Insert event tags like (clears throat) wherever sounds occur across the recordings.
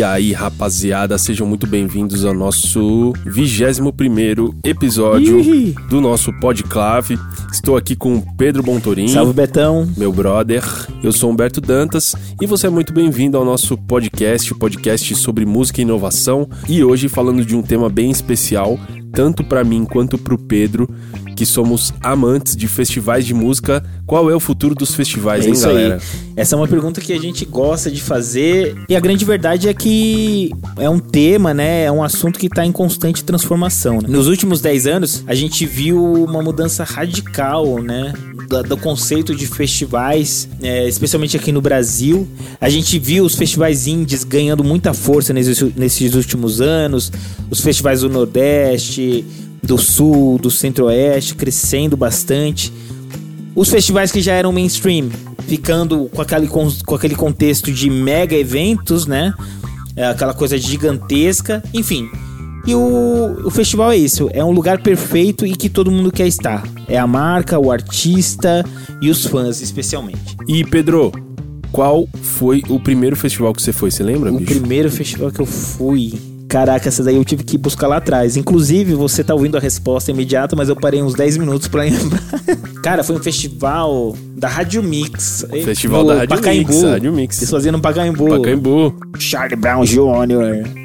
E aí, rapaziada, sejam muito bem-vindos ao nosso 21 episódio Ih. do nosso Podclave. Estou aqui com o Pedro Bontorim, Salve Betão. meu brother. Eu sou Humberto Dantas e você é muito bem-vindo ao nosso podcast, o podcast sobre música e inovação. E hoje falando de um tema bem especial, tanto para mim quanto para o Pedro, que somos amantes de festivais de música. Qual é o futuro dos festivais, É hein, isso galera? aí. Essa é uma pergunta que a gente gosta de fazer e a grande verdade é que é um tema, né? É um assunto que está em constante transformação. né? Nos últimos 10 anos, a gente viu uma mudança radical, né? da- Do conceito de festivais, é, especialmente aqui no Brasil. A gente viu os festivais indies ganhando muita força nesses, nesses últimos anos, os festivais do Nordeste, do Sul, do Centro-Oeste crescendo bastante. Os festivais que já eram mainstream, ficando com aquele, com aquele contexto de mega eventos, né? É aquela coisa gigantesca, enfim. E o, o festival é isso, é um lugar perfeito e que todo mundo quer estar. É a marca, o artista e os fãs, especialmente. E Pedro, qual foi o primeiro festival que você foi? Você lembra, O bicho? primeiro festival que eu fui. Caraca, essa daí eu tive que buscar lá atrás. Inclusive, você tá ouvindo a resposta imediata, mas eu parei uns 10 minutos pra lembrar. (laughs) Cara, foi um festival da Rádio Mix. Festival no da Rádio Pacaembu. Mix, Rádio Mix. Eles faziam no Pacaembu. Pacaembu. Charlie Brown Jr.,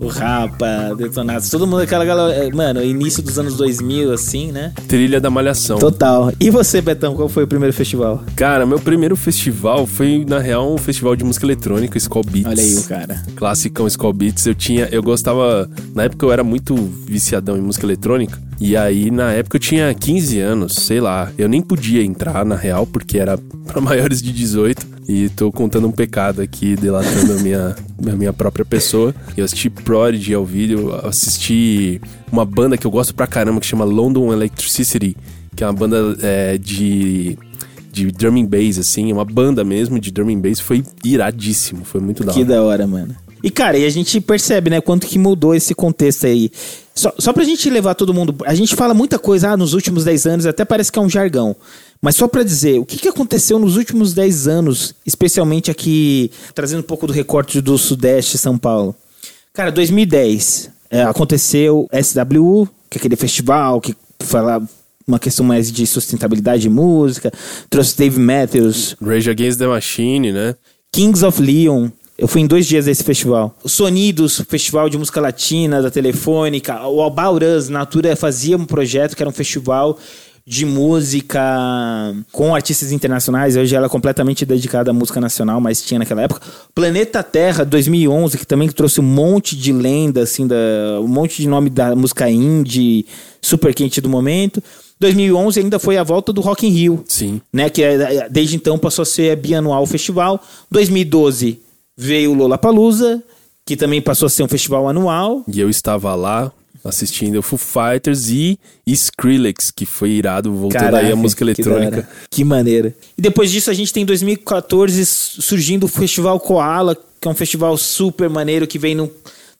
o Rapa, Detonados, todo mundo aquela galera. Mano, início dos anos 2000, assim, né? Trilha da Malhação. Total. E você, Betão, qual foi o primeiro festival? Cara, meu primeiro festival foi, na real, um festival de música eletrônica, Skull Beats. Olha aí o cara. Classicão Skull Beats. Eu tinha, eu gostava, na época eu era muito viciadão em música eletrônica. E aí, na época eu tinha 15 anos, sei lá. Eu nem podia entrar, na real, porque era pra (laughs) maiores de 18. E tô contando um pecado aqui, delatando a minha, (laughs) a minha própria pessoa. Eu assisti Prodigy ao vídeo, assisti uma banda que eu gosto pra caramba, que chama London Electricity, que é uma banda é, de de drum and bass, assim, uma banda mesmo de drum and bass, foi iradíssimo, foi muito da Que hora. da hora, mano. E, cara, e a gente percebe, né, quanto que mudou esse contexto aí. Só, só pra gente levar todo mundo. A gente fala muita coisa, ah, nos últimos 10 anos, até parece que é um jargão. Mas só pra dizer, o que, que aconteceu nos últimos 10 anos, especialmente aqui, trazendo um pouco do recorte do Sudeste São Paulo. Cara, 2010, é, aconteceu SWU, que é aquele festival que fala uma questão mais de sustentabilidade de música, trouxe Dave Matthews, Rage Against the Machine, né? Kings of Leon. Eu fui em dois dias desse festival. O Sonidos, Festival de Música Latina, da Telefônica. O About Us, Natura fazia um projeto que era um festival de música com artistas internacionais. Hoje ela é completamente dedicada à música nacional, mas tinha naquela época. Planeta Terra, 2011, que também trouxe um monte de lenda, assim, da, um monte de nome da música indie, super quente do momento. 2011 ainda foi a volta do Rock in Rio Sim. né? Que é- desde então passou a ser bianual o festival. 2012 veio o Lollapalooza, que também passou a ser um festival anual. E eu estava lá assistindo o Foo Fighters e Skrillex, que foi irado, voltando aí a música que eletrônica. Que, maneira. E depois disso a gente tem em 2014 surgindo o Festival Koala, que é um festival super maneiro que vem no-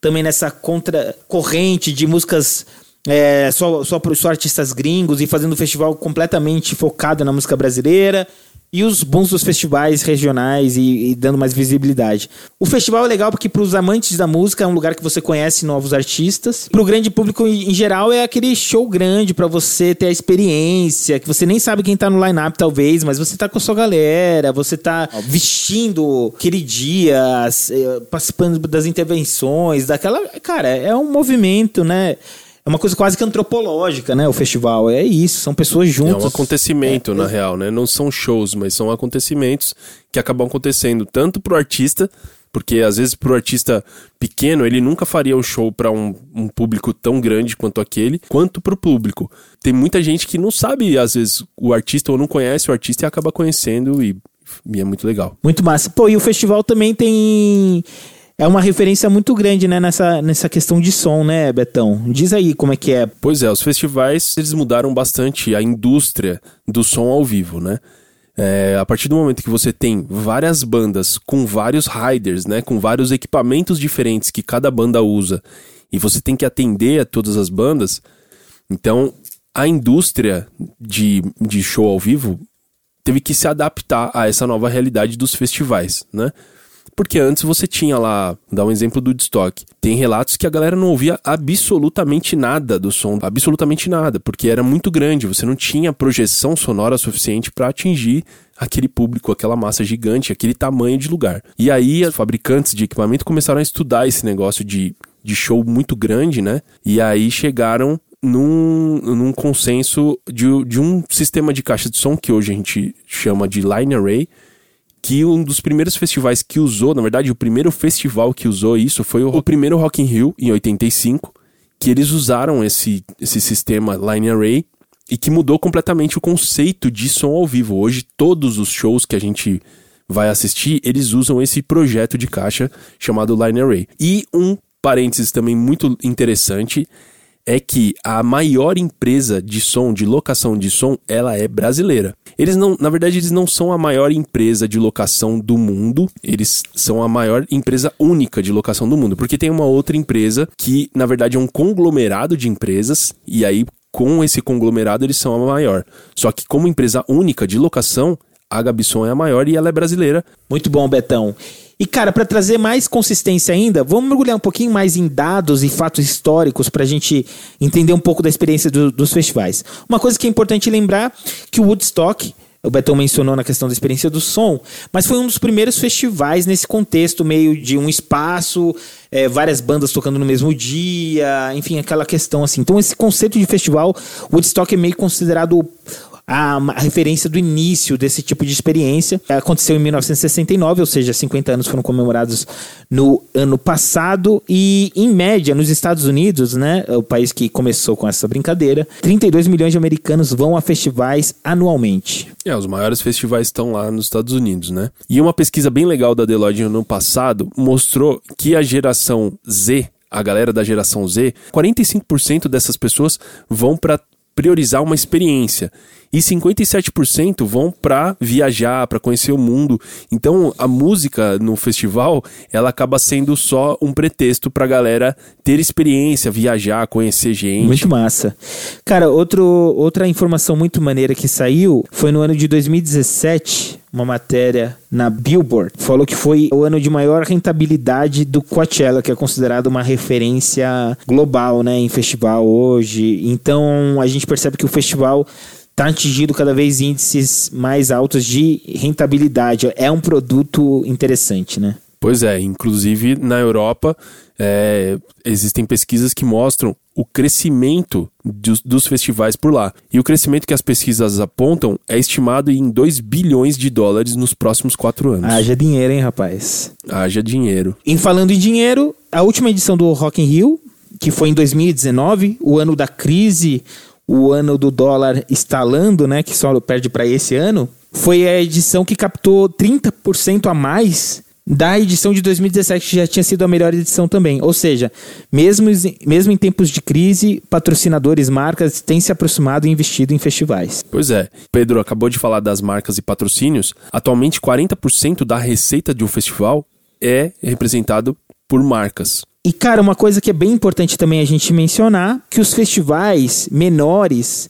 também nessa contra corrente de músicas é, só, só, só artistas gringos e fazendo um festival completamente focado na música brasileira. E os bons dos festivais regionais e, e dando mais visibilidade. O festival é legal porque para os amantes da música é um lugar que você conhece novos artistas. Para o grande público em geral é aquele show grande para você ter a experiência, que você nem sabe quem tá no line-up talvez, mas você tá com a sua galera, você tá vestindo aquele dia, eh, participando das intervenções, daquela... Cara, é um movimento, né? É uma coisa quase que antropológica, né? O festival. É isso, são pessoas É juntas. um acontecimento, na real, né? Não são shows, mas são acontecimentos que acabam acontecendo tanto pro artista, porque às vezes pro artista pequeno ele nunca faria um show para um, um público tão grande quanto aquele, quanto pro público. Tem muita gente que não sabe, às vezes, o artista ou não conhece o artista e acaba conhecendo e, e é muito legal. Muito massa. Pô, e o festival também tem. É uma referência muito grande, né, nessa, nessa questão de som, né, Betão? Diz aí como é que é. Pois é, os festivais eles mudaram bastante a indústria do som ao vivo, né? É, a partir do momento que você tem várias bandas com vários riders, né, com vários equipamentos diferentes que cada banda usa, e você tem que atender a todas as bandas, então a indústria de, de show ao vivo teve que se adaptar a essa nova realidade dos festivais, né? Porque antes você tinha lá, dá um exemplo do Woodstock. Tem relatos que a galera não ouvia absolutamente nada do som, absolutamente nada, porque era muito grande, você não tinha projeção sonora suficiente para atingir aquele público, aquela massa gigante, aquele tamanho de lugar. E aí os fabricantes de equipamento começaram a estudar esse negócio de, de show muito grande, né? E aí chegaram num, num consenso de, de um sistema de caixa de som que hoje a gente chama de Line Array, que um dos primeiros festivais que usou, na verdade, o primeiro festival que usou isso foi o, o primeiro Rock in Rio, em 85, que eles usaram esse, esse sistema Line Array e que mudou completamente o conceito de som ao vivo. Hoje, todos os shows que a gente vai assistir, eles usam esse projeto de caixa chamado Line Array. E um parênteses também muito interessante é que a maior empresa de som, de locação de som, ela é brasileira. Eles não, na verdade, eles não são a maior empresa de locação do mundo, eles são a maior empresa única de locação do mundo, porque tem uma outra empresa que, na verdade, é um conglomerado de empresas, e aí com esse conglomerado eles são a maior. Só que como empresa única de locação, a Gabisson é a maior e ela é brasileira. Muito bom, Betão. E cara, para trazer mais consistência ainda, vamos mergulhar um pouquinho mais em dados e fatos históricos para a gente entender um pouco da experiência do, dos festivais. Uma coisa que é importante lembrar que o Woodstock o Betão mencionou na questão da experiência do som, mas foi um dos primeiros festivais nesse contexto meio de um espaço, é, várias bandas tocando no mesmo dia, enfim, aquela questão assim. Então esse conceito de festival, Woodstock é meio considerado a, a, referência do início desse tipo de experiência. Aconteceu em 1969, ou seja, 50 anos foram comemorados no ano passado. E, em média, nos Estados Unidos, né, o país que começou com essa brincadeira, 32 milhões de americanos vão a festivais anualmente. É, os maiores festivais estão lá nos Estados Unidos, né? E uma pesquisa bem legal da Deloitte no ano passado mostrou que a geração Z a galera da geração Z, 45% dessas pessoas vão para priorizar uma experiência e 57% vão para viajar, para conhecer o mundo. Então, a música no festival, ela acaba sendo só um pretexto para galera ter experiência, viajar, conhecer gente. Muito massa. Cara, outro, outra informação muito maneira que saiu foi no ano de 2017, uma matéria na Billboard. Falou que foi o ano de maior rentabilidade do Coachella, que é considerado uma referência global, né, em festival hoje. Então, a gente percebe que o festival está atingindo cada vez índices mais altos de rentabilidade. É um produto interessante, né? Pois é, inclusive na Europa é, existem pesquisas que mostram o crescimento dos, dos, festivais por lá. E o crescimento que as pesquisas apontam é estimado em 2 bilhões de dólares nos próximos quatro anos. Haja dinheiro, hein, rapaz? Haja dinheiro. Em falando em dinheiro, a última edição do Rock in Rio, que foi em 2019, o ano da crise o ano do dólar estalando, né, que só perde para esse ano, foi a edição que captou 30% a mais da edição de 2017, que já tinha sido a melhor edição também. Ou seja, mesmo, mesmo em tempos de crise, patrocinadores, marcas têm se aproximado e investido em festivais. Pois é. Pedro acabou de falar das marcas e patrocínios. Atualmente, 40% da receita de um festival é representado por marcas. E, cara, uma coisa que é bem importante também a gente mencionar, que os festivais menores,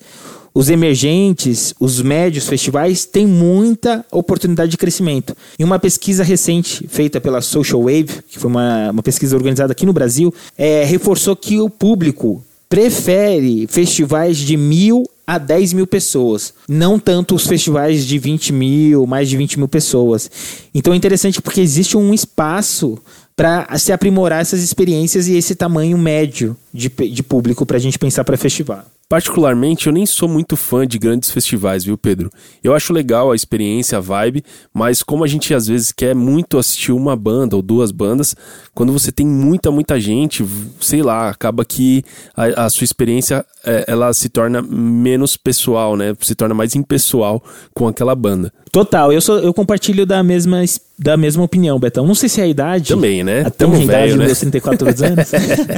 os emergentes, os médios festivais têm muita oportunidade de crescimento. Em uma pesquisa recente feita pela Social Wave, que foi uma, uma pesquisa organizada aqui no Brasil, é, reforçou que o público prefere festivais de mil a 10 mil pessoas. Não tanto os festivais de 20 mil, mais de 20 mil pessoas. Então é interessante porque existe um espaço para se aprimorar essas experiências e esse tamanho médio de, de público para a gente pensar para festival. Particularmente, eu nem sou muito fã de grandes festivais, viu, Pedro? Eu acho legal a experiência, a vibe, mas como a gente às vezes quer muito assistir uma banda ou duas bandas, quando você tem muita, muita gente, sei lá, acaba que a, a sua experiência é, ela se torna menos pessoal, né? Se torna mais impessoal com aquela banda. Total, eu, sou, eu compartilho da mesma, da mesma opinião, Betão. Não sei se é a idade. Também, né? A tão idade velho, né? meus 34 anos.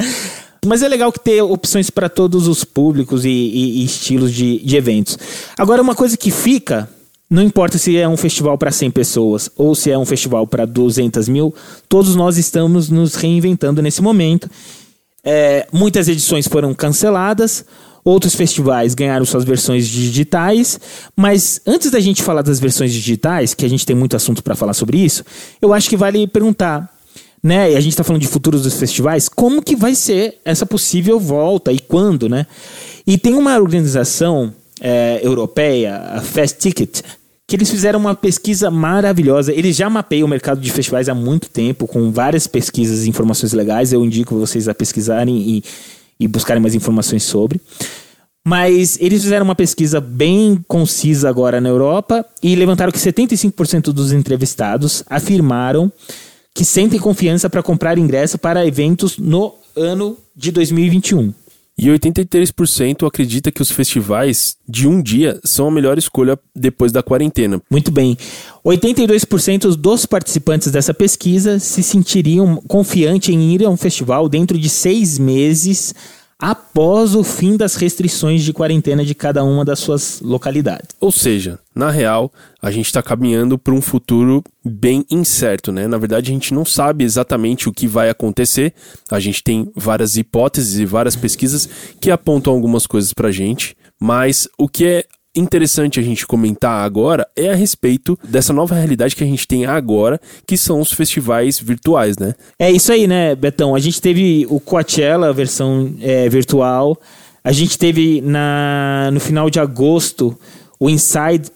(laughs) Mas é legal que ter opções para todos os públicos e, e, e estilos de, de eventos. Agora, uma coisa que fica não importa se é um festival para 100 pessoas ou se é um festival para 200 mil, todos nós estamos nos reinventando nesse momento. É, muitas edições foram canceladas, Outros festivais ganharam suas versões digitais, mas antes da gente falar das versões digitais, que a gente tem muito assunto para falar sobre isso, eu acho que vale perguntar né? E a gente está falando de futuros dos festivais, como que vai ser essa possível volta e quando, né? E tem uma organização é, europeia, a Fast Ticket, que eles fizeram uma pesquisa maravilhosa. Eles já mapeiam o mercado de festivais há muito tempo, com várias pesquisas e informações legais. Eu indico vocês a pesquisarem e, e buscarem mais informações sobre. Mas eles fizeram uma pesquisa bem concisa agora na Europa e levantaram que 75% dos entrevistados afirmaram que sentem confiança para comprar ingresso para eventos no ano de 2021. E 83% acredita que os festivais de um dia são a melhor escolha depois da quarentena. Muito bem. 82% dos participantes dessa pesquisa se sentiriam confiantes em ir a um festival dentro de seis meses após o fim das restrições de quarentena de cada uma das suas localidades. Ou seja, na real, a gente está caminhando para um futuro bem incerto, né? Na verdade, a gente não sabe exatamente o que vai acontecer. A gente tem várias hipóteses e várias pesquisas que apontam algumas coisas para a gente, mas o que é interessante a gente comentar agora é a respeito dessa nova realidade que a gente tem agora, que são os festivais virtuais, né? É isso aí, né, Betão? A gente teve o Coachella, a versão é, virtual. A gente teve na, no final de agosto o Inside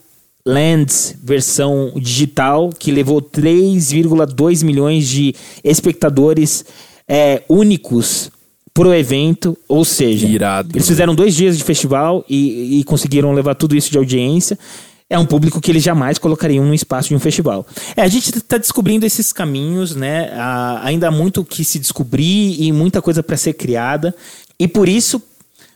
Lands versão digital, que levou 3,2 milhões de espectadores é, únicos pro evento, ou seja, Irado. eles fizeram dois dias de festival e, e, conseguiram levar tudo isso de audiência. É um público que eles jamais colocariam no espaço de um festival. É, a gente está descobrindo esses caminhos, né? Há, ainda há muito que se descobrir e muita coisa para ser criada. E por isso,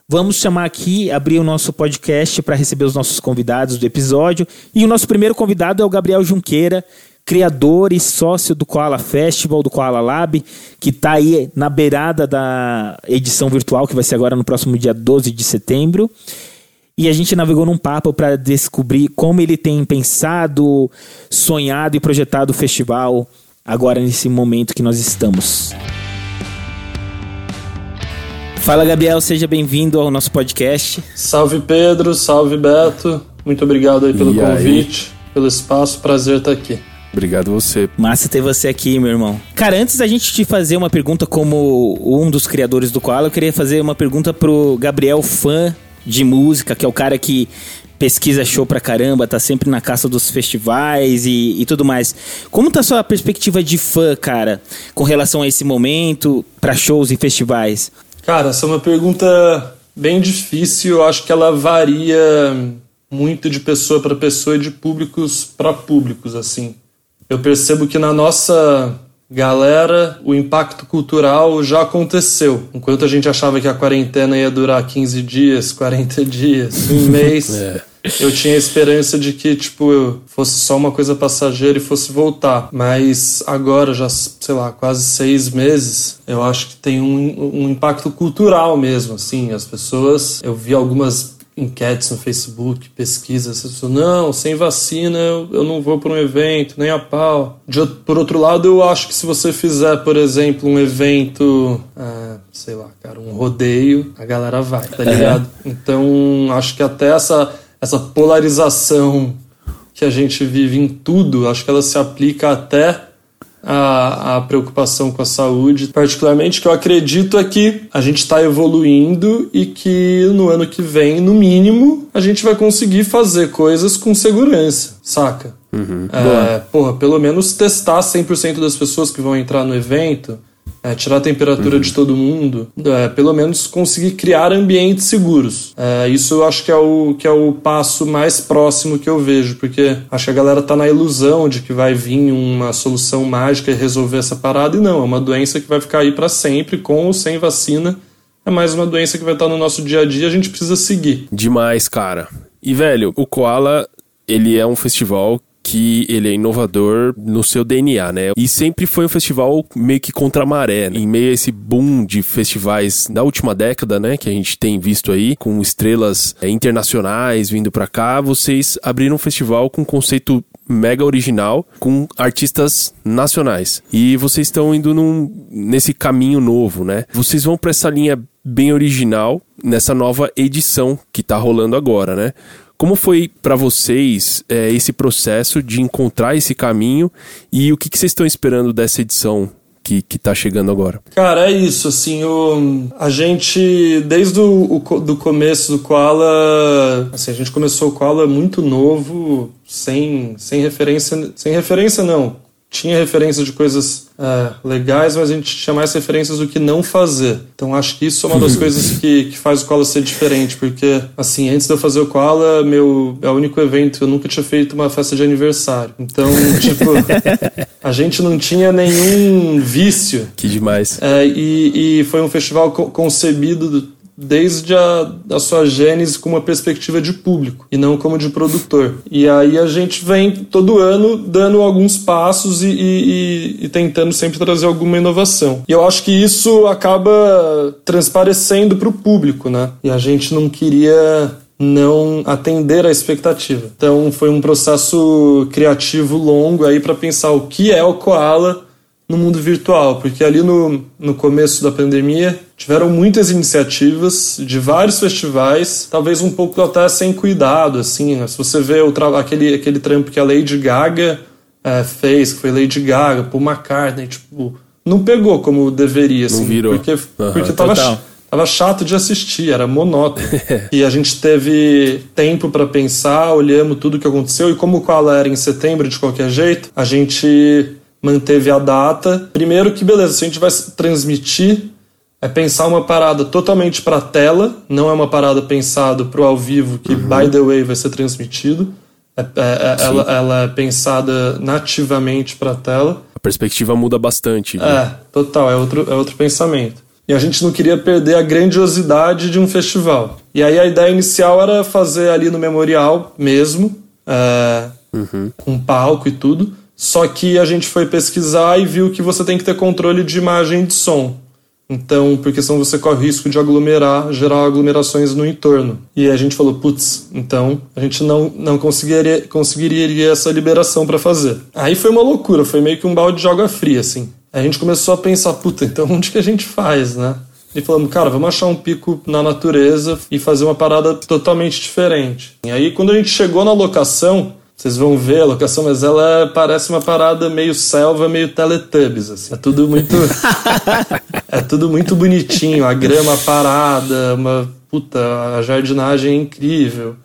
vamos chamar aqui, abrir o nosso podcast para receber os nossos convidados do episódio. E o nosso primeiro convidado é o Gabriel Junqueira, criador e sócio do Koala Festival, do Koala Lab, que está aí na beirada da edição virtual, que vai ser agora no próximo dia 12 de setembro. E a gente navegou num papo para descobrir como ele tem pensado, sonhado e projetado o festival agora nesse momento que nós estamos. Fala Gabriel, seja bem-vindo ao nosso podcast. Salve Pedro, salve Beto. Muito obrigado aí pelo e convite, aí? pelo espaço, prazer estar aqui. Obrigado você. Massa ter você aqui, meu irmão. Cara, antes da gente te fazer uma pergunta como um dos criadores do Koala, eu queria fazer uma pergunta pro Gabriel, fã de música, que é o cara que pesquisa show pra caramba, tá sempre na caça dos festivais e, e tudo mais. Como tá a sua perspectiva de fã, cara, com relação a esse momento, para shows e festivais? Cara, essa é uma pergunta bem difícil. Eu acho que ela varia muito de pessoa para pessoa e de públicos para públicos, assim eu percebo que na nossa galera o impacto cultural já aconteceu. Enquanto a gente achava que a quarentena ia durar 15 dias, 40 dias, um (laughs) mês. é. Eu tinha esperança de que, tipo, fosse só uma coisa passageira e fosse voltar. Mas agora, já, sei lá, quase seis meses, eu acho que tem um, um impacto cultural mesmo, assim. As pessoas... Eu vi algumas enquetes no Facebook, pesquisas, as pessoas, não, sem vacina eu, eu não vou para um evento, nem a pau. De, por outro lado, eu acho que se você fizer, por exemplo, um evento, ah, sei lá, cara, um rodeio, a galera vai, tá ligado? É. Então, acho que até essa, essa polarização que a gente vive em tudo, acho que ela se aplica até a, a preocupação com a saúde. Particularmente, que eu acredito é que a gente está evoluindo e que no ano que vem, no mínimo, a gente vai conseguir fazer coisas com segurança, saca? Uhum. É, porra, pelo menos testar 100% das pessoas que vão entrar no evento é, tirar a temperatura uhum. de todo mundo, é, pelo menos conseguir criar ambientes seguros. É, isso eu acho que é, o, que é o passo mais próximo que eu vejo, porque acho que a galera tá na ilusão de que vai vir uma solução mágica e resolver essa parada, e não, é uma doença que vai ficar aí para sempre, com ou sem vacina. É mais uma doença que vai estar no nosso dia a dia, a gente precisa seguir. Demais, cara. E, velho, o Koala, ele é um festival que ele é inovador no seu DNA, né? E sempre foi um festival meio que contra a maré, né? em meio a esse boom de festivais da última década, né, que a gente tem visto aí, com estrelas é, internacionais vindo para cá, vocês abriram um festival com um conceito mega original com artistas nacionais. E vocês estão indo num, nesse caminho novo, né? Vocês vão para essa linha bem original nessa nova edição que tá rolando agora, né? Como foi para vocês é, esse processo de encontrar esse caminho e o que, que vocês estão esperando dessa edição que, que tá chegando agora? Cara, é isso, assim, o, a gente, desde o o, do começo do Koala, assim, a gente começou o Koala muito novo, sem, sem referência, sem referência não, tinha referências de coisas é, legais, mas a gente tinha mais referências do que não fazer. Então acho que isso é uma das (laughs) coisas que, que faz o Koala ser diferente, porque, assim, antes de eu fazer o Koala, meu, é o único evento, eu nunca tinha feito uma festa de aniversário. Então, (laughs) tipo, a gente não tinha nenhum vício. Que demais. É, e, e foi um festival co concebido desde a, a sua gênese com uma perspectiva de público e não como de produtor. E aí a gente vem todo ano dando alguns passos e, e, e tentando sempre trazer alguma inovação. E eu acho que isso acaba transparecendo para o público, né? E a gente não queria não atender a expectativa. Então foi um processo criativo longo aí para pensar o que é o Koala no mundo virtual, porque ali no, no começo da pandemia tiveram muitas iniciativas de vários festivais, talvez um pouco até sem cuidado, assim, né? se você vê o aquele, aquele trampo que a Lady Gaga é, fez, que foi Lady Gaga, Paul McCartney, tipo, não pegou como deveria, assim, não virou. porque, uhum, porque tava, tava chato de assistir, era monótono. (laughs) e a gente teve tempo para pensar, olhamos tudo que aconteceu, e como o Koala era em setembro de qualquer jeito, a gente manteve a data. Primeiro que beleza, se a gente vai transmitir, é pensar uma parada totalmente para tela, não é uma parada pensada para o ao vivo que uhum. by the way vai ser transmitido. É, é, é ela, ela, é pensada nativamente para tela. A perspectiva muda bastante. Né? É, total, é outro, é outro pensamento. E a gente não queria perder a grandiosidade de um festival. E aí a ideia inicial era fazer ali no memorial mesmo, é, uhum. com palco e tudo. Só que a gente foi pesquisar e viu que você tem que ter controle de imagem e de som. Então, porque senão você corre risco de aglomerar, gerar aglomerações no entorno. E a gente falou, putz, então a gente não, não conseguiria, conseguiria essa liberação para fazer. Aí foi uma loucura, foi meio que um balde de água fria, assim. A gente começou a pensar, puta, então (laughs) onde que a gente faz, né? E falamos, cara, vamos achar um pico na natureza e fazer uma parada totalmente diferente. E aí, quando a gente chegou na locação, vocês vão ver a locação, mas ela parece uma parada meio selva, meio Teletubbies, assim. É tudo muito... (laughs) é tudo muito bonitinho. A grama parada, uma... Puta, a jardinagem é incrível.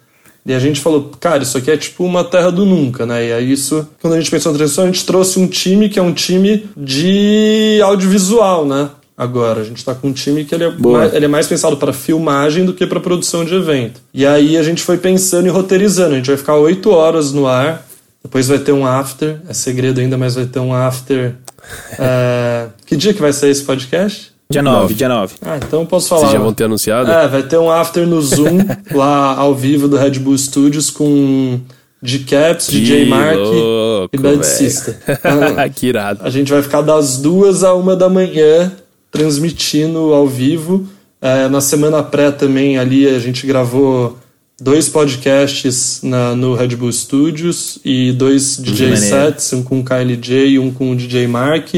E a gente falou, cara, isso aqui é tipo uma terra do nunca, né? E aí isso, quando a gente pensou na transição, a gente trouxe um time que é um time de audiovisual, né? Agora. A gente está com um time que ele é, mais, ele é mais pensado para filmagem do que para produção de evento. E aí a gente foi pensando e roteirizando. A gente vai ficar oito horas no ar, depois vai ter um after. É segredo ainda, mas vai ter um after. é... (laughs) Que dia que vai sair esse podcast? Dia 9, dia 9. Ah, então eu posso falar. Vocês já vão ter anunciado? É, vai ter um after no Zoom, (laughs) lá ao vivo do Red Bull Studios com G-Caps, DJ Mark louco, e Bad Sister. (laughs) que irado. A gente vai ficar das duas a uma da manhã transmitindo ao vivo. É, na semana pré também ali a gente gravou dois podcasts na, no Red Bull Studios e dois DJ sets, um com o Kylie J e um com o DJ Mark.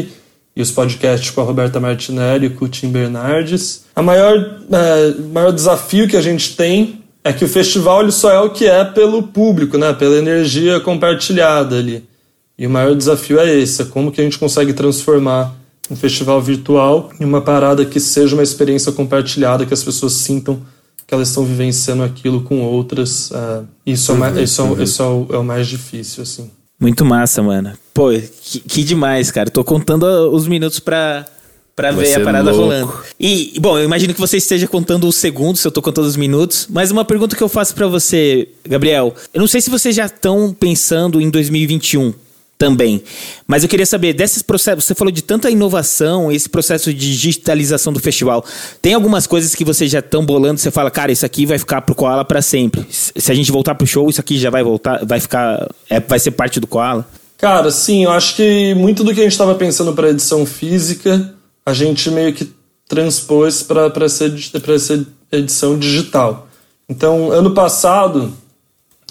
E os podcasts com a Roberta Martinelli e com o Tim Bernardes. A maior, é, maior desafio que a gente tem é que o festival ele só é o que é pelo público, né? pela energia compartilhada ali. E o maior desafio é esse, é como que a gente consegue transformar um festival virtual e uma parada que seja uma experiência compartilhada, que as pessoas sintam que elas estão vivenciando aquilo com outras. Uh, isso, é, uhum, isso, uhum. isso é, o, é o mais difícil, assim. Muito massa, mano. Pô, que, que demais, cara. Tô contando os minutos pra, pra ver a parada louco. rolando. E, bom, eu imagino que você esteja contando os segundos, se eu tô contando os minutos. Mas uma pergunta que eu faço para você, Gabriel. Eu não sei se vocês já estão pensando em 2021 também. Mas eu queria saber, desses processos, você falou de tanta inovação, esse processo de digitalização do festival. Tem algumas coisas que vocês já estão bolando, você fala, cara, isso aqui vai ficar pro Koala para sempre. Se a gente voltar pro show, isso aqui já vai voltar, vai ficar, é, vai ser parte do Koala? Cara, sim, eu acho que muito do que a gente estava pensando para edição física, a gente meio que transpôs para essa, essa edição digital. Então, ano passado,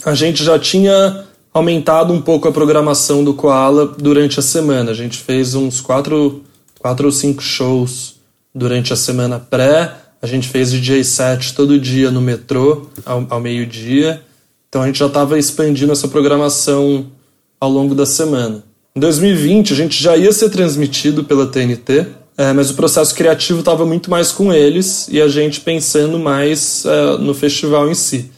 a gente já tinha aumentado um pouco a programação do Koala durante a semana. A gente fez uns quatro, quatro ou cinco shows durante a semana pré. A gente fez DJ set todo dia no metrô, ao, ao meio-dia. Então a gente já estava expandindo essa programação ao longo da semana. Em 2020, a gente já ia ser transmitido pela TNT, é, mas o processo criativo estava muito mais com eles e a gente pensando mais é, no festival em si.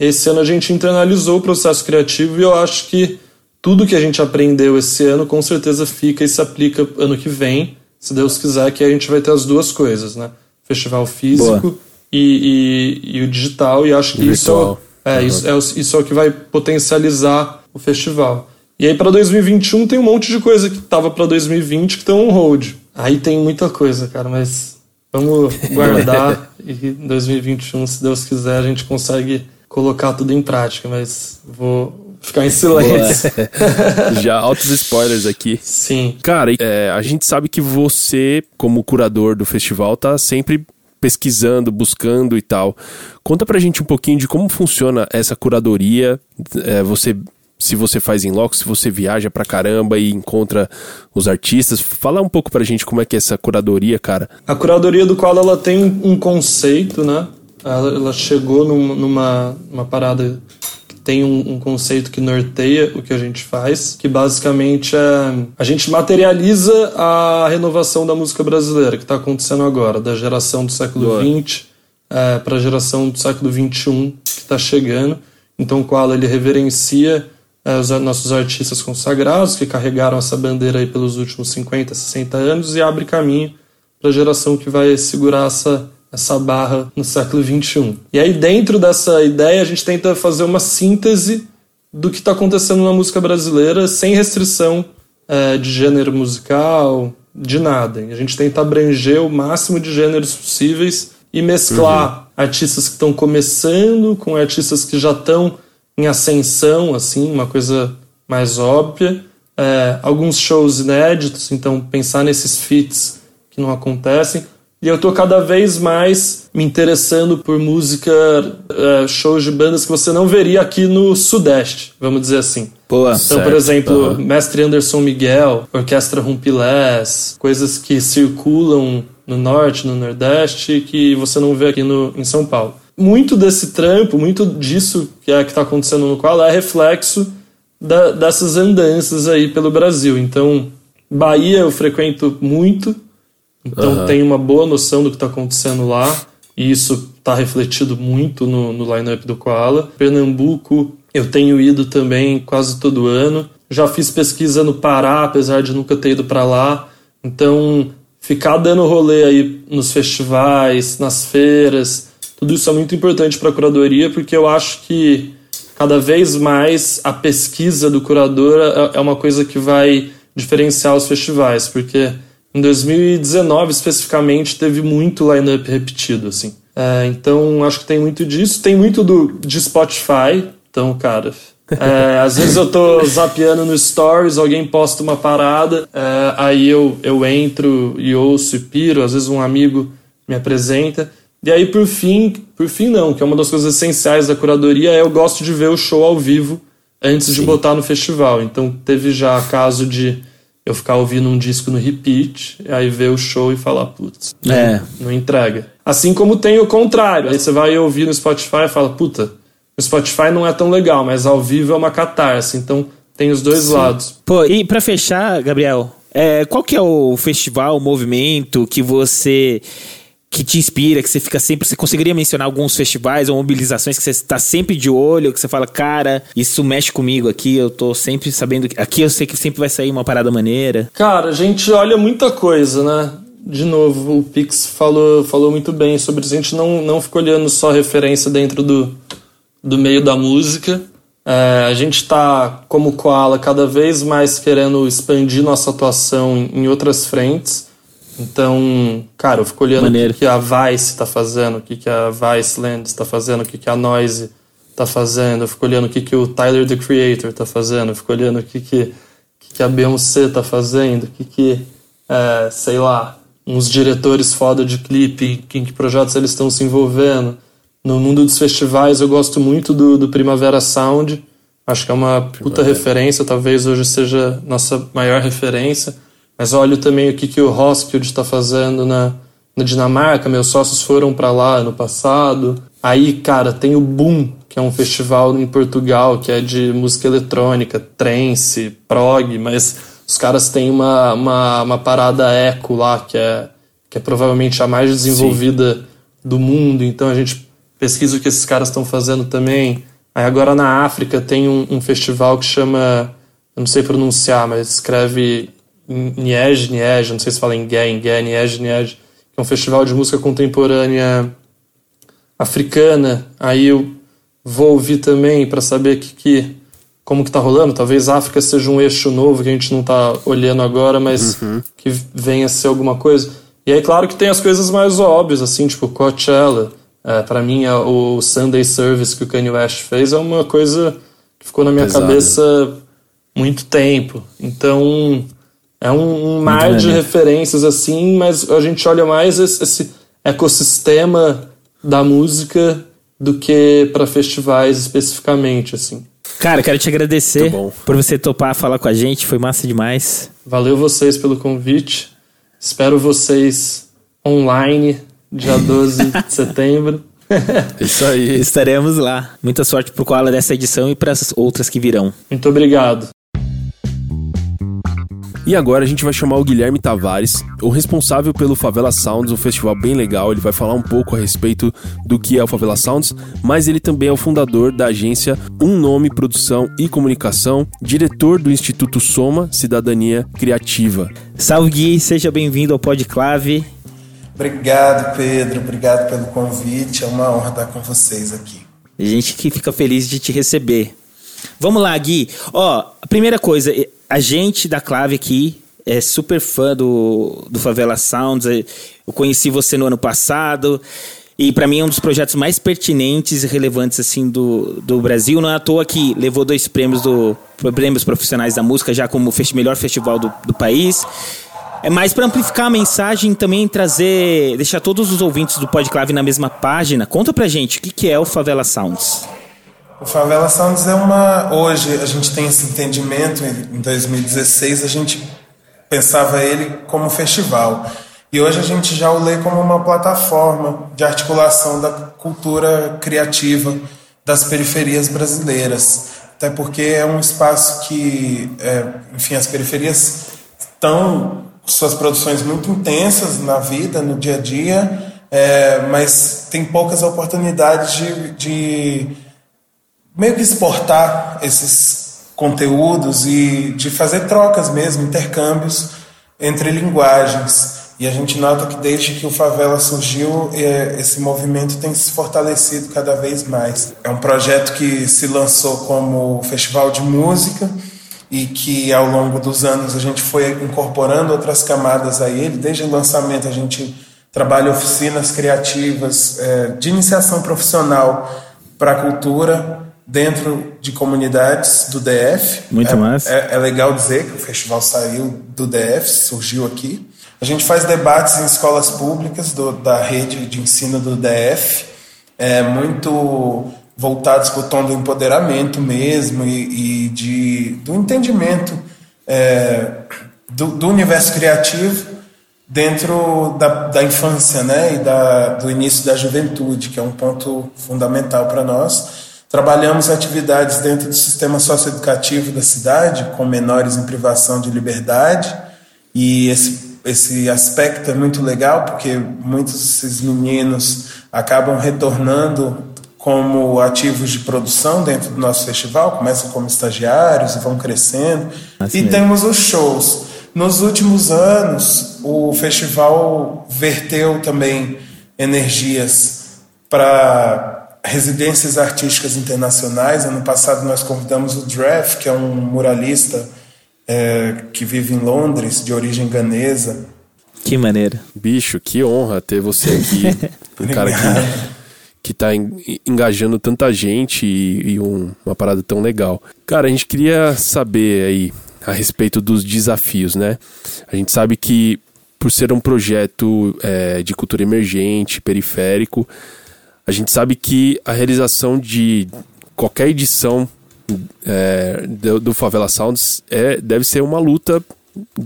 Esse ano a gente internalizou o processo criativo e eu acho que tudo que a gente aprendeu esse ano com certeza fica e se aplica ano que vem, se Deus quiser, que a gente vai ter as duas coisas, né? Festival físico e, e, e, o digital, e acho que isso é, uhum. isso, é, isso é o que vai potencializar o festival. E aí para 2021 tem um monte de coisa que tava para 2020 que estão on hold. Aí tem muita coisa, cara, mas vamos (laughs) guardar e em 2021, se Deus quiser, a gente consegue colocar tudo em prática, mas vou ficar em silêncio. (laughs) Já altos spoilers aqui. Sim. Cara, é, a gente sabe que você, como curador do festival, tá sempre pesquisando, buscando e tal. Conta pra gente um pouquinho de como funciona essa curadoria. É, você se você faz em loco, se você viaja pra caramba e encontra os artistas. Fala um pouco pra gente como é que é essa curadoria, cara. A curadoria do qual ela tem um conceito, né? Ela, chegou num, numa, numa parada que tem um, um, conceito que norteia o que a gente faz, que basicamente é a gente materializa a renovação da música brasileira que está acontecendo agora, da geração do século XX é, para a geração do século XXI que está chegando. Então, o qual ele reverencia é, os nossos artistas consagrados que carregaram essa bandeira aí pelos últimos 50, 60 anos e abre caminho para a geração que vai segurar essa essa barra no século XXI. E aí, dentro dessa ideia, a gente tenta fazer uma síntese do que está acontecendo na música brasileira sem restrição é, de gênero musical, de nada. A gente tenta abranger o máximo de gêneros possíveis e mesclar uhum. artistas que estão começando com artistas que já estão em ascensão, assim, uma coisa mais óbvia. É, alguns shows inéditos, então pensar nesses feats que não acontecem e eu tô cada vez mais me interessando por música, uh, shows de bandas que você não veria aqui no Sudeste, vamos dizer assim. Boa. Então, certo. por exemplo, uhum. Mestre Anderson Miguel, Orquestra Rumpilés, coisas que circulam no Norte, no Nordeste, que você não vê aqui no, em São Paulo. Muito desse trampo, muito disso que é que está acontecendo no qual é reflexo da, dessas andanças aí pelo Brasil. Então, Bahia eu frequento muito, então uhum. tem uma boa noção do que está acontecendo lá, e isso está refletido muito no, no line-up do Koala. Pernambuco, eu tenho ido também quase todo ano. Já fiz pesquisa no Pará, apesar de nunca ter ido para lá. Então, ficar dando rolê aí nos festivais, nas feiras, tudo isso é muito importante para a curadoria, porque eu acho que cada vez mais a pesquisa do curador é, é uma coisa que vai diferenciar os festivais, porque em 2019, especificamente, teve muito line-up repetido, assim. É, então, acho que tem muito disso. Tem muito do, de Spotify. Então, cara, é, (laughs) às vezes eu tô zapeando no Stories, alguém posta uma parada, é, aí eu, eu entro e ouço e piro, às vezes um amigo me apresenta. E aí, por fim, por fim não, que é uma das coisas essenciais da curadoria, é eu gosto de ver o show ao vivo antes Sim. de botar no festival. Então, teve já caso de eu ficar ouvindo um disco no repeat, aí ver o show e falar, putz, é. não entrega. Assim como tem o contrário, aí você vai ouvir no Spotify e fala, puta, o Spotify não é tão legal, mas ao vivo é uma catarse, então tem os dois Sim. lados. Pô, e para fechar, Gabriel, é, qual que é o festival, o movimento que você que te inspira, que você fica sempre. Você conseguiria mencionar alguns festivais ou mobilizações que você está sempre de olho, que você fala, cara, isso mexe comigo aqui, eu tô sempre sabendo. Que, aqui eu sei que sempre vai sair uma parada maneira. Cara, a gente olha muita coisa, né? De novo, o Pix falou, falou muito bem sobre isso. A gente não, não fica olhando só referência dentro do, do meio da música. É, a gente está, como Koala, cada vez mais querendo expandir nossa atuação em, em outras frentes. Então, cara, eu fico olhando Maneiro. o que a Vice está fazendo, o que a Vice Land está fazendo, o que a Noise está fazendo, eu fico olhando o que o Tyler, the Creator, está fazendo, eu fico olhando o que, que, que a Beyoncé está fazendo, o que, que é, sei lá, uns diretores foda de clipe, em que projetos eles estão se envolvendo. No mundo dos festivais, eu gosto muito do, do Primavera Sound, acho que é uma puta referência, talvez hoje seja nossa maior referência mas olho também o que, que o Roskilde está fazendo na, na Dinamarca, meus sócios foram para lá ano passado. Aí, cara, tem o Boom, que é um festival em Portugal que é de música eletrônica, trance, prog, mas os caras têm uma, uma, uma parada eco lá, que é, que é provavelmente a mais desenvolvida Sim. do mundo. Então a gente pesquisa o que esses caras estão fazendo também. Aí agora na África tem um, um festival que chama, eu não sei pronunciar, mas escreve Niege, Niege, não sei se fala em Gé, em Gé, Niege, Niege, que é um festival de música contemporânea africana. Aí eu vou ouvir também para saber que, que, como que tá rolando. Talvez a África seja um eixo novo que a gente não tá olhando agora, mas uhum. que venha a ser alguma coisa. E aí, claro que tem as coisas mais óbvias, assim, tipo Coachella. É, para mim, é o Sunday Service que o Kanye West fez é uma coisa que ficou na minha Pesado. cabeça muito tempo. Então, é um, um mar de referências, assim, mas a gente olha mais esse, esse ecossistema da música do que para festivais especificamente, assim. Cara, quero te agradecer por você topar falar com a gente, foi massa demais. Valeu vocês pelo convite. Espero vocês online dia (laughs) 12 de setembro. (laughs) Isso aí. Estaremos lá. Muita sorte pro Koala dessa edição e para as outras que virão. Muito obrigado. E agora a gente vai chamar o Guilherme Tavares, o responsável pelo Favela Sounds, um festival bem legal. Ele vai falar um pouco a respeito do que é o Favela Sounds, mas ele também é o fundador da agência Um Nome Produção e Comunicação, diretor do Instituto Soma Cidadania Criativa. Salve Gui, seja bem-vindo ao Podclave. Obrigado, Pedro. Obrigado pelo convite. É uma honra estar com vocês aqui. A gente que fica feliz de te receber. Vamos lá, Gui. Ó, a primeira coisa, a gente da Clave aqui é super fã do, do Favela Sounds. É, eu conheci você no ano passado. E para mim é um dos projetos mais pertinentes e relevantes assim do, do Brasil. Não é à toa que levou dois prêmios do prêmios profissionais da música já como o melhor festival do, do país. É mais para amplificar a mensagem também trazer, deixar todos os ouvintes do Podclave na mesma página. Conta pra gente o que, que é o Favela Sounds. O Favela Sounds é uma. Hoje a gente tem esse entendimento, em 2016 a gente pensava ele como festival. E hoje a gente já o lê como uma plataforma de articulação da cultura criativa das periferias brasileiras. Até porque é um espaço que, é, enfim, as periferias estão suas produções muito intensas na vida, no dia a dia, é, mas tem poucas oportunidades de, de meio que exportar esses conteúdos e de fazer trocas mesmo, intercâmbios entre linguagens. E a gente nota que desde que o Favela surgiu, é, esse movimento tem se fortalecido cada vez mais. É um projeto que se lançou como festival de música e que ao longo dos anos a gente foi incorporando outras camadas a ele. Desde o lançamento a gente trabalha oficinas criativas é, de iniciação profissional para a cultura, dentro de comunidades do DF. Muito é, massa. É, é, legal dizer que o festival saiu do DF, surgiu aqui. A gente faz debates em escolas públicas do, da rede de ensino do DF, é, muito voltados para o tom do empoderamento mesmo e, e de, do entendimento é, do, do, universo criativo dentro da, da infância né, e da, do início da juventude, que é um ponto fundamental para nós. Trabalhamos atividades dentro do sistema socioeducativo da cidade, com menores em privação de liberdade, e esse, esse aspecto é muito legal, porque muitos desses meninos acabam retornando como ativos de produção dentro do nosso festival, começam como estagiários e vão crescendo. Assim e mesmo. temos os shows. Nos últimos anos, o festival verteu também energias para residências artísticas internacionais. Ano passado nós convidamos o Draft, que é um muralista é, que vive em Londres, de origem ganesa. Que maneira. Bicho, que honra ter você aqui. (laughs) um cara que, que tá engajando tanta gente e, e um, uma parada tão legal. Cara, a gente queria saber aí a respeito dos desafios, né? A gente sabe que por ser um projeto é, de cultura emergente, periférico, a gente sabe que a realização de qualquer edição é, do, do, Favela Sounds é, deve ser uma luta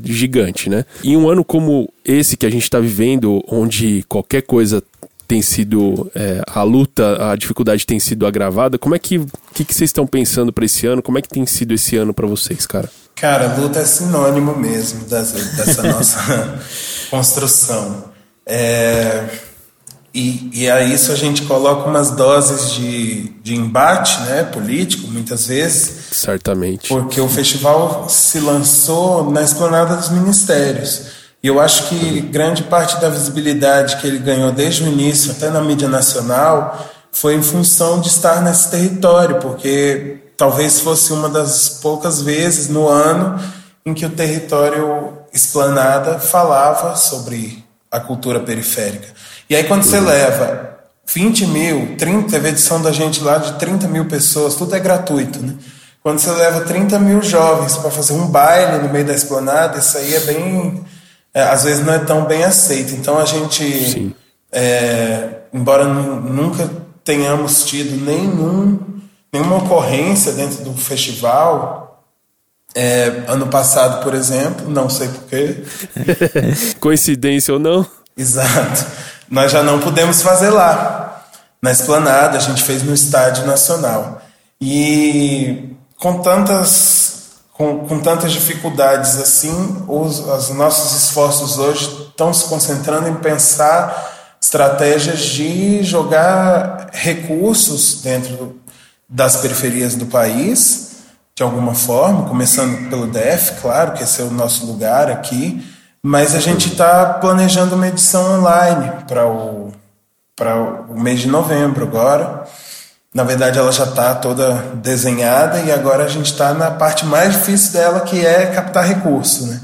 gigante, né? E um ano como esse que a gente está vivendo, onde qualquer coisa tem sido é, a luta, a dificuldade tem sido agravada. Como é que que, que vocês estão pensando para esse ano? Como é que tem sido esse ano para vocês, cara? Cara, luta é sinônimo mesmo dessa, dessa (laughs) nossa construção. É, e, e a isso a gente coloca umas doses de, de embate né, político, muitas vezes. Certamente. Porque o festival se lançou na esplanada dos ministérios. E eu acho que grande parte da visibilidade que ele ganhou desde o início, até na mídia nacional, foi em função de estar nesse território, porque talvez fosse uma das poucas vezes no ano em que o território esplanada falava sobre a cultura periférica. E aí, quando você leva 20 mil, 30, teve edição da gente lá de 30 mil pessoas, tudo é gratuito, né? Quando você leva 30 mil jovens para fazer um baile no meio da esplanada, isso aí é bem é, às vezes não é tão bem aceito. Então a gente, é, embora nunca tenhamos tido nenhum, nenhuma ocorrência dentro do festival, é, ano passado, por exemplo, não sei porquê. (laughs) Coincidência ou não? Exato. Nós já não pudemos fazer lá. Na esplanada, a gente fez no Estádio Nacional. E com tantas com, com tantas dificuldades assim, os, os nossos esforços hoje estão se concentrando em pensar estratégias de jogar recursos dentro das periferias do país, de alguma forma, começando pelo DF, claro, que esse é o nosso lugar aqui, mas a gente está planejando uma edição online para o, para o mês de novembro agora. Na verdade, ela já está toda desenhada e agora a gente está na parte mais difícil dela, que é captar recurso. Né?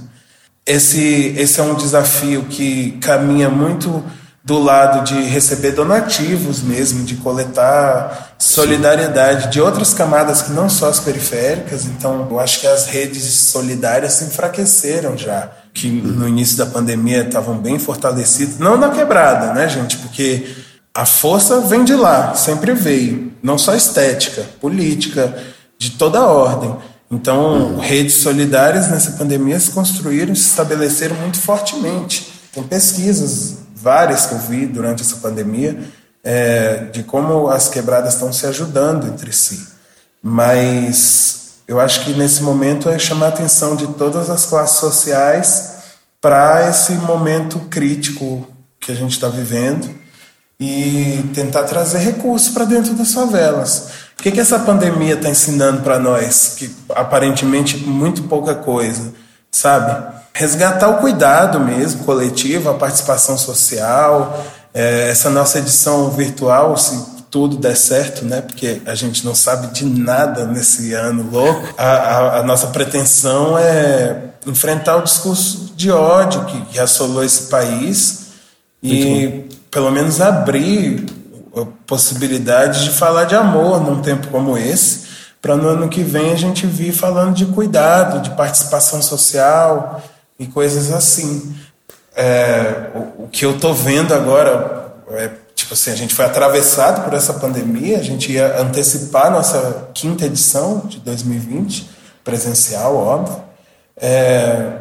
Esse, esse é um desafio que caminha muito do lado de receber donativos mesmo, de coletar solidariedade de outras camadas que não só as periféricas. Então, eu acho que as redes solidárias se enfraqueceram já, que no início da pandemia estavam bem fortalecidas, não na quebrada, né, gente? Porque a força vem de lá, sempre veio, não só estética, política, de toda ordem. Então, redes solidárias nessa pandemia se construíram, se estabeleceram muito fortemente. Tem pesquisas, várias que eu vi durante essa pandemia, é, de como as quebradas estão se ajudando entre si. Mas eu acho que nesse momento é chamar a atenção de todas as classes sociais para esse momento crítico que a gente está vivendo e tentar trazer recursos para dentro das favelas. O que, que essa pandemia está ensinando para nós? Que aparentemente muito pouca coisa, sabe? Resgatar o cuidado mesmo, coletivo, a participação social. É, essa nossa edição virtual, se tudo der certo, né? Porque a gente não sabe de nada nesse ano louco. A, a, a nossa pretensão é enfrentar o discurso de ódio que, que assolou esse país e pelo menos abrir a possibilidade de falar de amor num tempo como esse, para no ano que vem a gente vir falando de cuidado, de participação social e coisas assim. É, o, o, que eu estou vendo agora é tipo assim, a gente foi atravessado por essa pandemia, a gente ia antecipar nossa quinta edição de 2020, presencial, óbvio, é,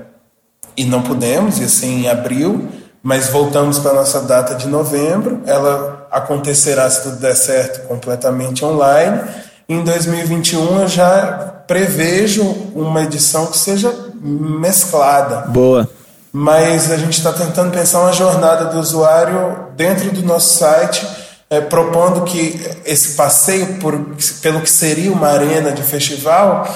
e não pudemos, e assim, em abril mas voltamos para nossa data de novembro. Ela acontecerá, se tudo der certo, completamente online. Em 2021 eu já prevejo uma edição que seja mesclada. Boa. Mas a gente está tentando pensar uma jornada do usuário dentro do nosso site, é, propondo que esse passeio por, pelo que seria uma arena de festival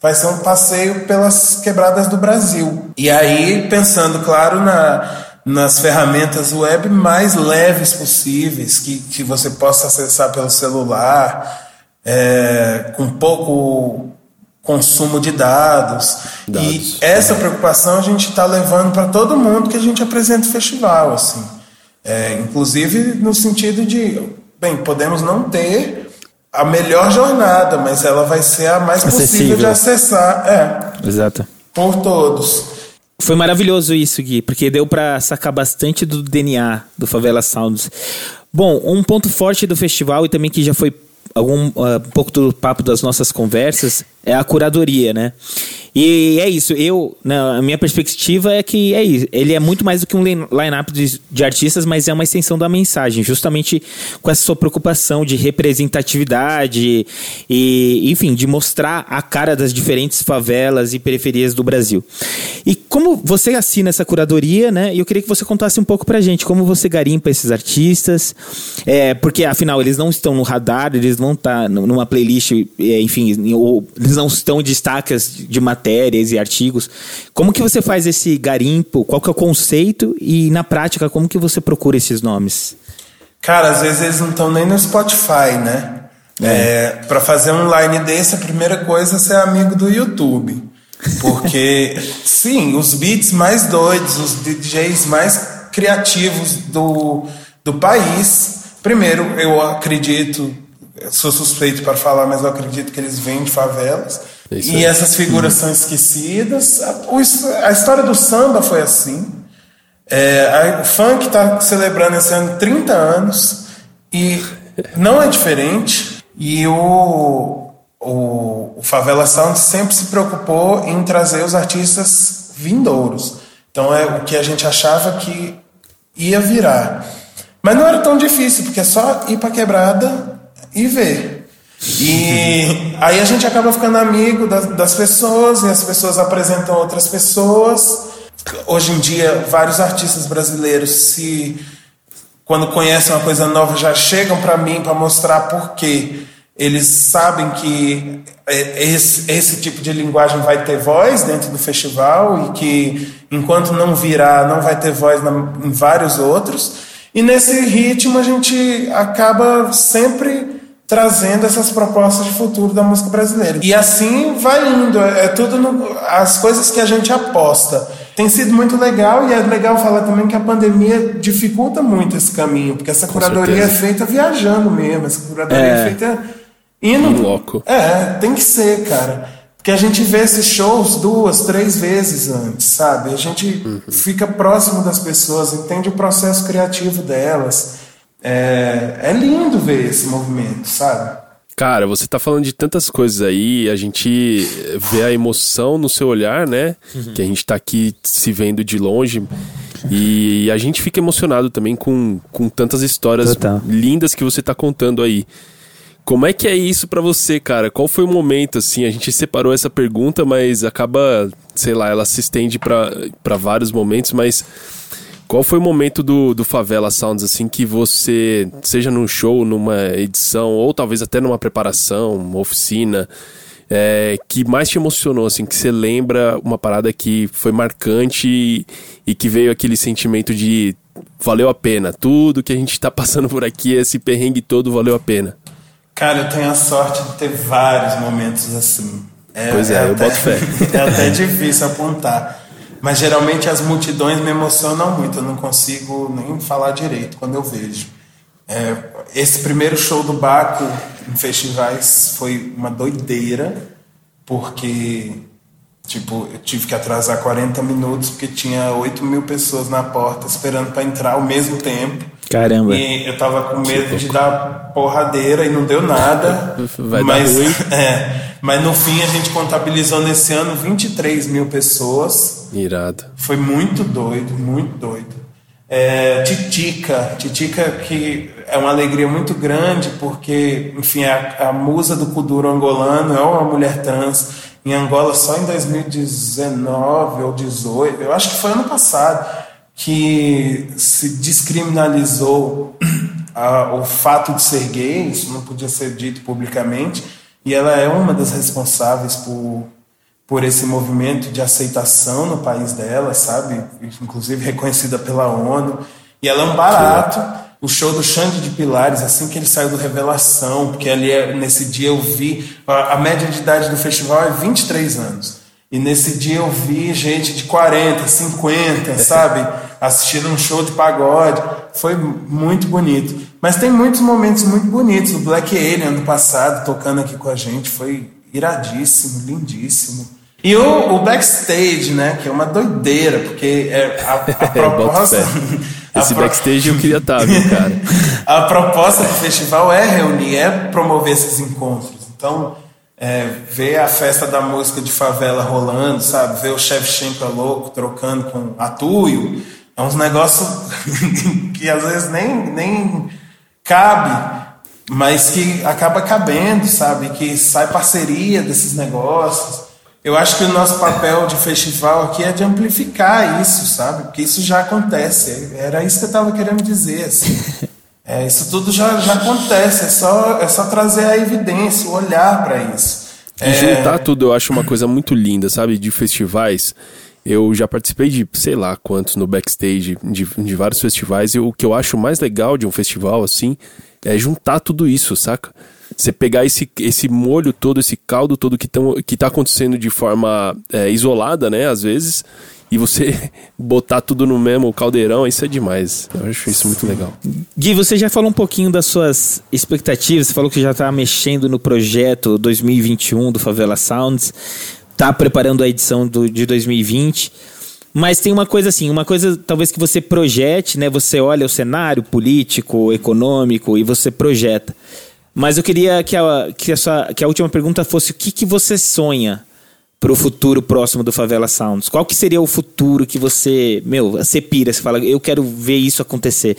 vai ser um passeio pelas quebradas do Brasil. E aí, pensando, claro, na, nas ferramentas web mais leves possíveis, que, que você possa acessar pelo celular, é, com pouco consumo de dados. dados. E essa preocupação a gente está levando para todo mundo que a gente apresenta o festival. Assim. É, inclusive no sentido de, bem, podemos não ter a melhor jornada, mas ela vai ser a mais Acessível. possível de acessar. É, Exato. Por todos. Foi maravilhoso isso, Gui, porque deu para sacar bastante do DNA do Favela Sounds. Bom, um ponto forte do festival e também que já foi algum uh, um pouco do papo das nossas conversas é a curadoria, né? E é isso, eu, na minha perspectiva é que é isso. Ele é muito mais do que um line-up de, de, artistas, mas é uma extensão da mensagem, justamente com essa sua preocupação de representatividade e, enfim, de mostrar a cara das diferentes favelas e periferias do Brasil. E como você assina essa curadoria, né? Eu queria que você contasse um pouco pra gente como você garimpa esses artistas, é, porque afinal eles não estão no radar, eles vão estar tá numa playlist, é, enfim, ou eles não estão em de matéria matérias e artigos. Como que você faz esse garimpo? Qual que é o conceito? E na prática, como que você procura esses nomes? Cara, às vezes eles não estão nem no Spotify, né? É. É, para fazer um line desse, a primeira coisa é ser amigo do YouTube. Porque, (laughs) sim, os beats mais doidos, os DJs mais criativos do, do país. Primeiro, eu acredito, sou suspeito para falar, mas eu acredito que eles vêm de favelas. É e essas figuras são esquecidas. A, a, história do samba foi assim. É, a, o funk está celebrando esse ano 30 anos e não é diferente. E o, o, o Favela Sound sempre se preocupou em trazer os artistas vindouros. Então é o que a gente achava que ia virar. Mas não era tão difícil, porque é só ir para quebrada e ver. E aí a gente acaba ficando amigo das, das pessoas e as pessoas apresentam outras pessoas. Hoje em dia, vários artistas brasileiros se quando conhecem uma coisa nova já chegam para mim para mostrar por quê. Eles sabem que é, esse, esse tipo de linguagem vai ter voz dentro do festival e que enquanto não virar, não vai ter voz na, em vários outros. E nesse ritmo a gente acaba sempre trazendo essas propostas de futuro da música brasileira. E assim vai indo, é, é tudo no, as coisas que a gente aposta. Tem sido muito legal e é legal falar também que a pandemia dificulta muito esse caminho, porque essa curadoria é feita viajando mesmo, essa curadoria é, é feita indo. louco. É, tem que ser, cara. Porque a gente vê esses shows duas, três vezes antes, sabe? A gente uhum. fica próximo das pessoas, entende o processo criativo delas. É, é lindo ver esse movimento, sabe? Cara, você tá falando de tantas coisas aí, a gente vê a emoção no seu olhar, né? Uhum. Que a gente tá aqui se vendo de longe. E a gente fica emocionado também com, com tantas histórias Total. lindas que você tá contando aí. Como é que é isso para você, cara? Qual foi o momento, assim? A gente separou essa pergunta, mas acaba, sei lá, ela se estende para vários momentos, mas qual foi o momento do, do Favela Sounds, assim, que você, seja num show, numa edição, ou talvez até numa preparação, uma oficina, é, que mais te emocionou, assim, que você lembra uma parada que foi marcante e, e que veio aquele sentimento de valeu a pena, tudo que a gente tá passando por aqui, esse perrengue todo valeu a pena? Cara, eu tenho a sorte de ter vários momentos assim. É, pois é, é eu até, boto fé. (laughs) É até difícil apontar. Mas geralmente as multidões me emocionam muito, eu não consigo nem falar direito quando eu vejo. É, esse primeiro show do Baco em festivais foi uma doideira, porque tipo, eu tive que atrasar 40 minutos porque tinha 8 mil pessoas na porta esperando para entrar ao mesmo tempo. Caramba. E eu tava com medo de dar porradeira e não deu nada. (laughs) Vai mas, dar ruim. (laughs) É, mas no fim a gente contabilizou nesse ano 23 mil pessoas. Irado. Foi muito doido, muito doido. É, Titica, Titica que é uma alegria muito grande porque, enfim, a, a musa do Kuduro angolano é uma mulher trans. Em Angola só em 2019 ou 2018, eu acho que foi ano passado que se descriminalizou (clears throat) a, o fato de ser gay, isso não podia ser dito publicamente, e ela é uma das responsáveis por, por esse movimento de aceitação no país dela, sabe? Inclusive reconhecida pela ONU. E ela é um barato. O show do Xande de Pilares, assim que ele saiu do Revelação, porque ali é, nesse dia eu vi. A, a média de idade do festival é 23 anos. E nesse dia eu vi gente de 40, 50, (laughs) sabe? Assistindo um show de pagode. Foi muito bonito. Mas tem muitos momentos muito bonitos. O Black Alien, ano passado, tocando aqui com a gente, foi iradíssimo, lindíssimo. E o, o backstage, né? Que é uma doideira, porque é a, a (laughs) proposta. (laughs) Esse pro... backstage eu queria estar, viu, cara? (laughs) a proposta do festival é reunir, é promover esses encontros. Então, é, ver a festa da música de favela rolando, sabe? Ver o Shevchenko louco trocando com Atuio. É uns negócios (laughs) que às vezes nem, nem cabe, mas que acaba cabendo, sabe? Que sai parceria desses negócios. Eu acho que o nosso papel de festival aqui é de amplificar isso, sabe? Porque isso já acontece. Era isso que eu estava querendo dizer. Assim. (laughs) É, isso tudo já, já acontece. É só, é só trazer a evidência, o olhar para isso. E é... juntar tudo eu acho uma coisa muito linda, sabe? De festivais. Eu já participei de sei lá quantos no backstage de, de vários festivais. E o que eu acho mais legal de um festival assim é juntar tudo isso, saca? Você pegar esse, esse molho todo, esse caldo todo que, tão, que tá acontecendo de forma é, isolada, né? Às vezes, e você (laughs) botar tudo no mesmo caldeirão, isso é demais. Eu acho isso muito legal. Gui, você já falou um pouquinho das suas expectativas, você falou que já está mexendo no projeto 2021 do Favela Sounds, tá preparando a edição do, de 2020. Mas tem uma coisa assim, uma coisa talvez que você projete, né? Você olha o cenário político, econômico e você projeta. Mas eu queria que a, que a, sua, que a última pergunta fosse o que, que você sonha para o futuro próximo do Favela Sounds? Qual que seria o futuro que você, meu, você pira, você fala, eu quero ver isso acontecer.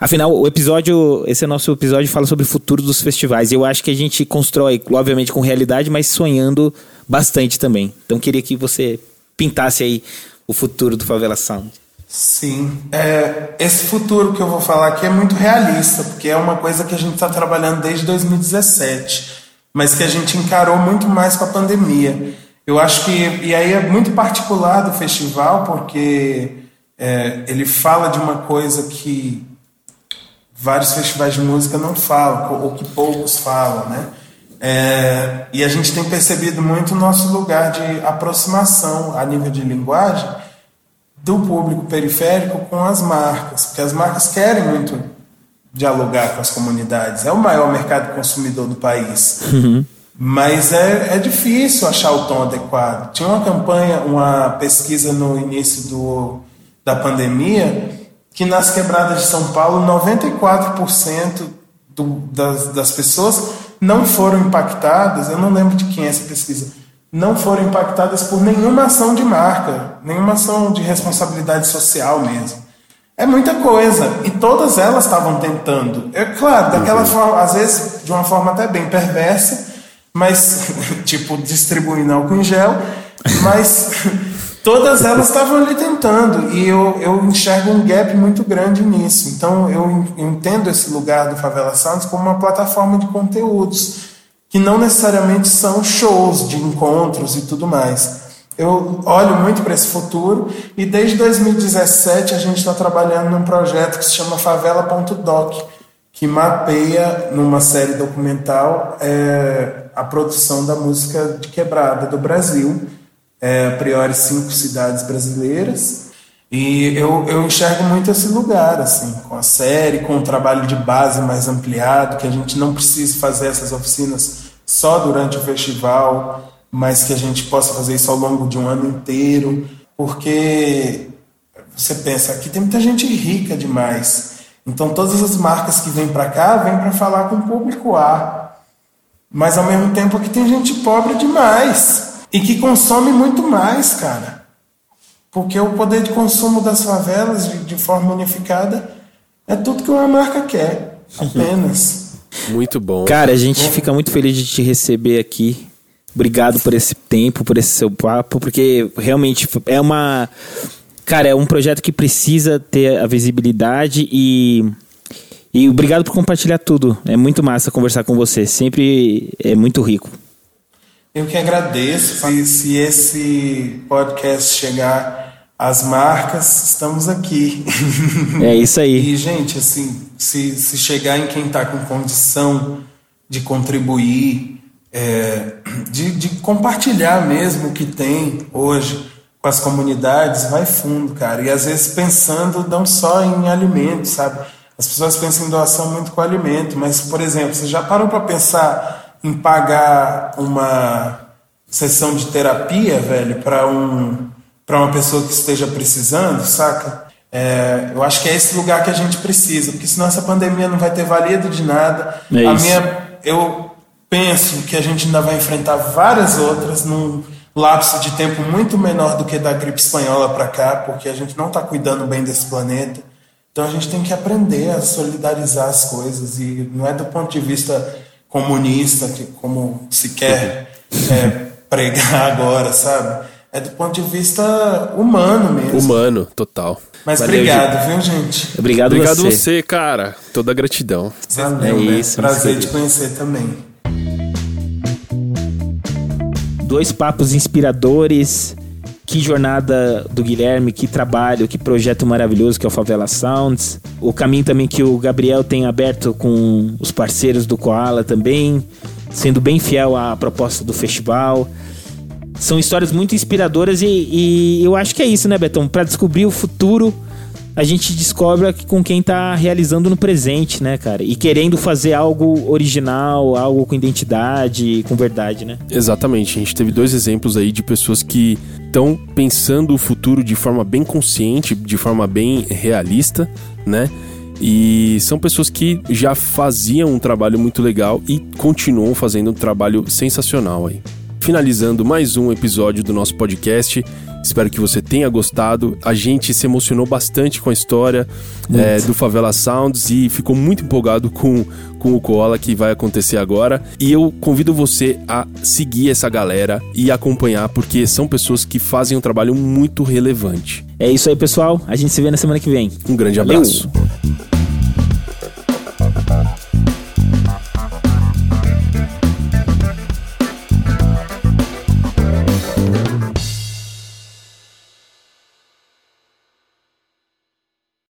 Afinal, o episódio, esse é nosso episódio fala sobre o futuro dos festivais. Eu acho que a gente constrói, obviamente, com realidade, mas sonhando bastante também. Então queria que você pintasse aí o futuro do Favela Sound. Sim, é, esse futuro que eu vou falar aqui é muito realista, porque é uma coisa que a gente está trabalhando desde 2017, mas que a gente encarou muito mais com a pandemia. Eu acho que, e aí é muito particular do festival, porque é, ele fala de uma coisa que vários festivais de música não falam, ou que poucos falam, né? É, e a gente tem percebido muito o nosso lugar de aproximação a nível de linguagem do público periférico com as marcas, porque as marcas querem muito dialogar com as comunidades. É o maior mercado consumidor do país. Uhum. Mas é, é difícil achar o tom adequado. Tinha uma campanha, uma pesquisa no início do, da pandemia, que nas quebradas de São Paulo, 94% do, das, das pessoas não foram impactadas, eu não lembro de quem é essa pesquisa, não foram impactadas por nenhuma ação de marca, nenhuma ação de responsabilidade social mesmo. É muita coisa. E todas elas estavam tentando. É claro, daquela uhum. forma, às vezes de uma forma até bem perversa, mas, (laughs) tipo, distribuindo álcool em gel, mas (laughs) todas elas estavam ali tentando. E eu, eu enxergo um gap muito grande nisso. Então eu entendo esse lugar do Favela Sounds como uma plataforma de conteúdos que não necessariamente são shows de encontros e tudo mais. Eu olho muito para esse futuro e desde 2017 a gente está trabalhando num projeto que se chama Favela.doc, que mapeia numa série documental é, a produção da música de quebrada do Brasil, é, a priori cinco cidades brasileiras. E eu, eu enxergo muito esse lugar, assim, com a série, com o trabalho de base mais ampliado, que a gente não precise fazer essas oficinas só durante o festival, mas que a gente possa fazer isso ao longo de um ano inteiro, porque você pensa, aqui tem muita gente rica demais. Então todas as marcas que vêm para cá vêm para falar com o público A. Mas ao mesmo tempo aqui tem gente pobre demais e que consome muito mais, cara. Porque o poder de consumo das favelas de, de forma unificada é tudo que uma marca quer, apenas. Muito bom. Cara, a gente fica muito feliz de te receber aqui. Obrigado por esse tempo, por esse seu papo, porque realmente é uma. Cara, é um projeto que precisa ter a visibilidade e. E obrigado por compartilhar tudo. É muito massa conversar com você. Sempre é muito rico. Eu que agradeço. Se, se esse podcast chegar as marcas, estamos aqui. É isso aí. e, gente, assim, se, se chegar em quem está com condição de contribuir, é, de, de compartilhar mesmo o que tem hoje com as comunidades, vai fundo, cara. E às vezes pensando não só em alimento, sabe? As pessoas pensam em doação muito com alimento, mas, por exemplo, você já parou para pensar em pagar uma sessão de terapia, velho, para um uma pessoa que esteja precisando, saca? É, eu acho que é esse lugar que a gente precisa, porque senão essa pandemia não vai ter valido de nada. É a minha, eu penso que a gente ainda vai enfrentar várias outras num lapso de tempo muito menor do que da gripe espanhola para cá, porque a gente não está cuidando bem desse planeta. Então a gente tem que aprender a solidarizar as coisas e não é do ponto de vista comunista que como se quer é, pregar (laughs) agora, sabe? É do ponto de vista humano mesmo. Humano, total. Mas Valeu, obrigado, viu, gente? Obrigado, obrigado você. você, cara. Toda gratidão. Valeu, é né? isso. Prazer te conhecer também. Dois papos inspiradores que jornada do Guilherme, que trabalho, que projeto maravilhoso que é o Favela Sounds. O caminho também que o Gabriel tem aberto com os parceiros do Koala também, sendo bem fiel à proposta do festival. São histórias muito inspiradoras e, e eu acho que é isso, né, Betão? Para descobrir o futuro a gente descobre com quem tá realizando no presente, né, cara? E querendo fazer algo original, algo com identidade, com verdade, né? Exatamente. A gente teve dois exemplos aí de pessoas que estão pensando o futuro de forma bem consciente, de forma bem realista, né? E são pessoas que já faziam um trabalho muito legal e continuam fazendo um trabalho sensacional aí. Finalizando mais um episódio do nosso podcast. Espero que você tenha gostado. A gente se emocionou bastante com a história é, do Favela Sounds e ficou muito empolgado com, com o Koala que vai acontecer agora. E eu convido você a seguir essa galera e acompanhar, porque são pessoas que fazem um trabalho muito relevante. É isso aí, pessoal. A gente se vê na semana que vem. Um grande Valeu. abraço.